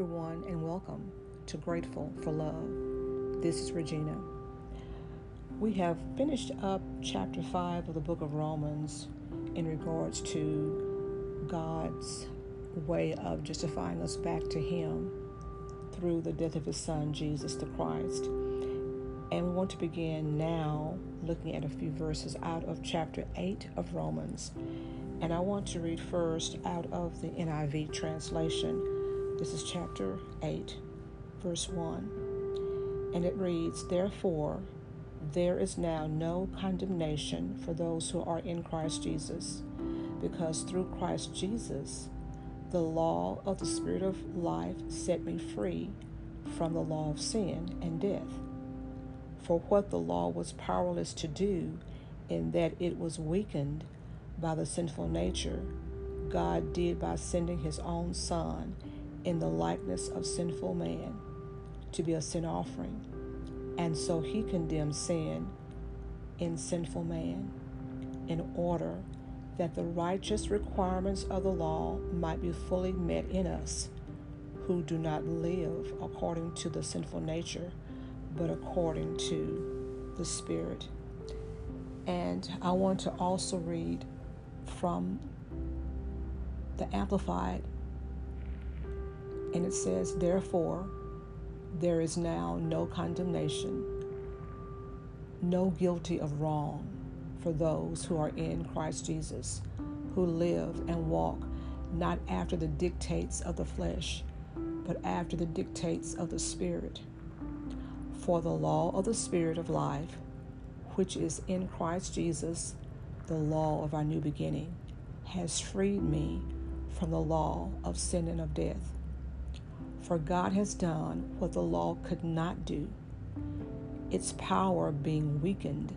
everyone, and welcome to Grateful for Love. This is Regina. We have finished up chapter 5 of the book of Romans in regards to God's way of justifying us back to Him through the death of His Son, Jesus the Christ. And we want to begin now looking at a few verses out of chapter 8 of Romans. And I want to read first out of the NIV translation this is chapter 8, verse 1. And it reads, Therefore, there is now no condemnation for those who are in Christ Jesus, because through Christ Jesus, the law of the Spirit of life set me free from the law of sin and death. For what the law was powerless to do, in that it was weakened by the sinful nature, God did by sending his own Son in the likeness of sinful man to be a sin offering. And so he condemned sin in sinful man in order that the righteous requirements of the law might be fully met in us who do not live according to the sinful nature, but according to the Spirit. And I want to also read from the Amplified and it says, Therefore, there is now no condemnation, no guilty of wrong for those who are in Christ Jesus, who live and walk not after the dictates of the flesh, but after the dictates of the Spirit. For the law of the Spirit of life, which is in Christ Jesus, the law of our new beginning, has freed me from the law of sin and of death. For God has done what the law could not do, its power being weakened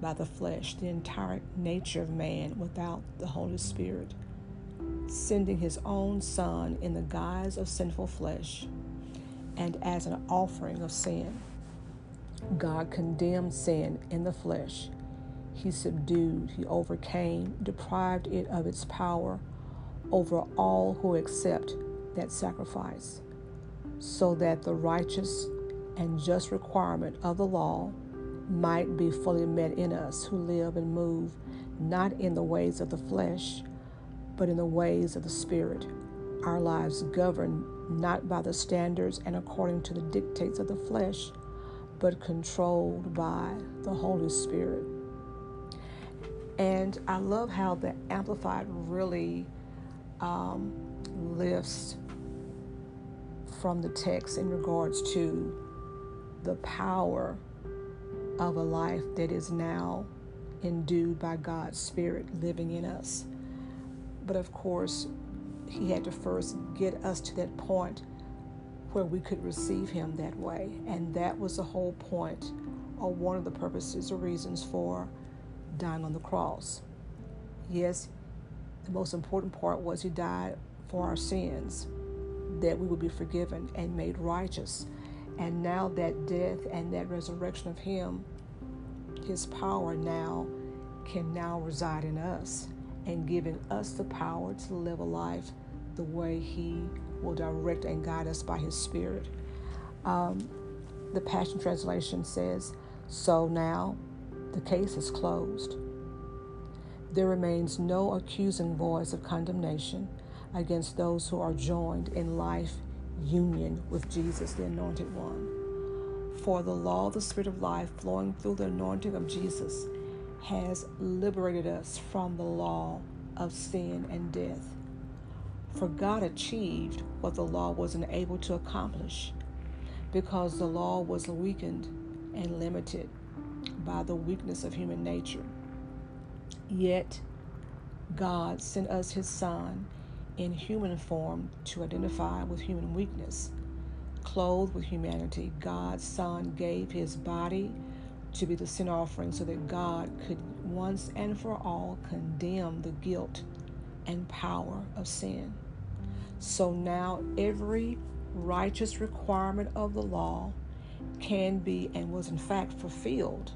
by the flesh, the entire nature of man without the Holy Spirit, sending his own Son in the guise of sinful flesh and as an offering of sin. God condemned sin in the flesh. He subdued, he overcame, deprived it of its power over all who accept that sacrifice so that the righteous and just requirement of the law might be fully met in us who live and move not in the ways of the flesh, but in the ways of the Spirit. Our lives governed not by the standards and according to the dictates of the flesh, but controlled by the Holy Spirit. And I love how the Amplified really um, lifts from the text in regards to the power of a life that is now endued by God's Spirit living in us. But of course, He had to first get us to that point where we could receive Him that way. And that was the whole point, or one of the purposes or reasons for dying on the cross. Yes, the most important part was He died for our sins that we would be forgiven and made righteous. And now that death and that resurrection of Him, His power now can now reside in us and giving us the power to live a life the way He will direct and guide us by His Spirit. Um, the Passion Translation says, So now the case is closed. There remains no accusing voice of condemnation against those who are joined in life union with Jesus, the Anointed One. For the law of the Spirit of life flowing through the anointing of Jesus has liberated us from the law of sin and death. For God achieved what the law wasn't able to accomplish because the law was weakened and limited by the weakness of human nature. Yet, God sent us His Son in human form to identify with human weakness. Clothed with humanity, God's Son gave his body to be the sin offering so that God could once and for all condemn the guilt and power of sin. So now every righteous requirement of the law can be and was in fact fulfilled,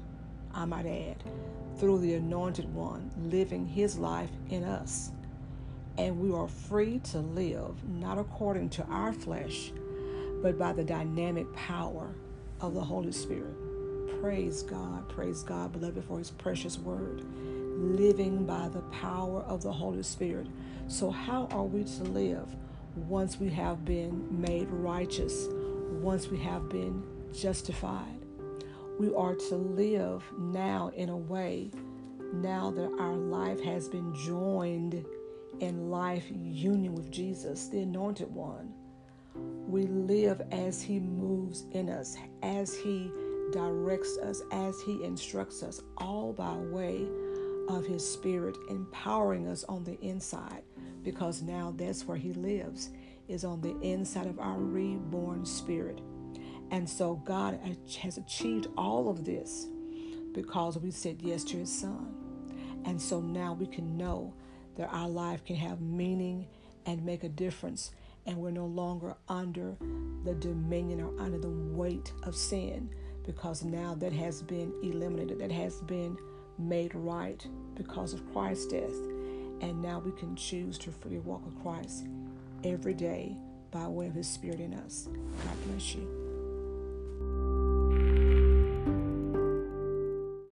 I might add, through the Anointed One living his life in us and we are free to live not according to our flesh, but by the dynamic power of the Holy Spirit. Praise God, praise God, beloved, for his precious word. Living by the power of the Holy Spirit. So, how are we to live once we have been made righteous, once we have been justified? We are to live now in a way, now that our life has been joined in life union with Jesus, the Anointed One. We live as He moves in us, as He directs us, as He instructs us, all by way of His Spirit empowering us on the inside, because now that's where He lives, is on the inside of our reborn spirit. And so God has achieved all of this because we said yes to His Son. And so now we can know that our life can have meaning and make a difference, and we're no longer under the dominion or under the weight of sin because now that has been eliminated, that has been made right because of Christ's death. And now we can choose to freely walk with Christ every day by way of His Spirit in us. God bless you.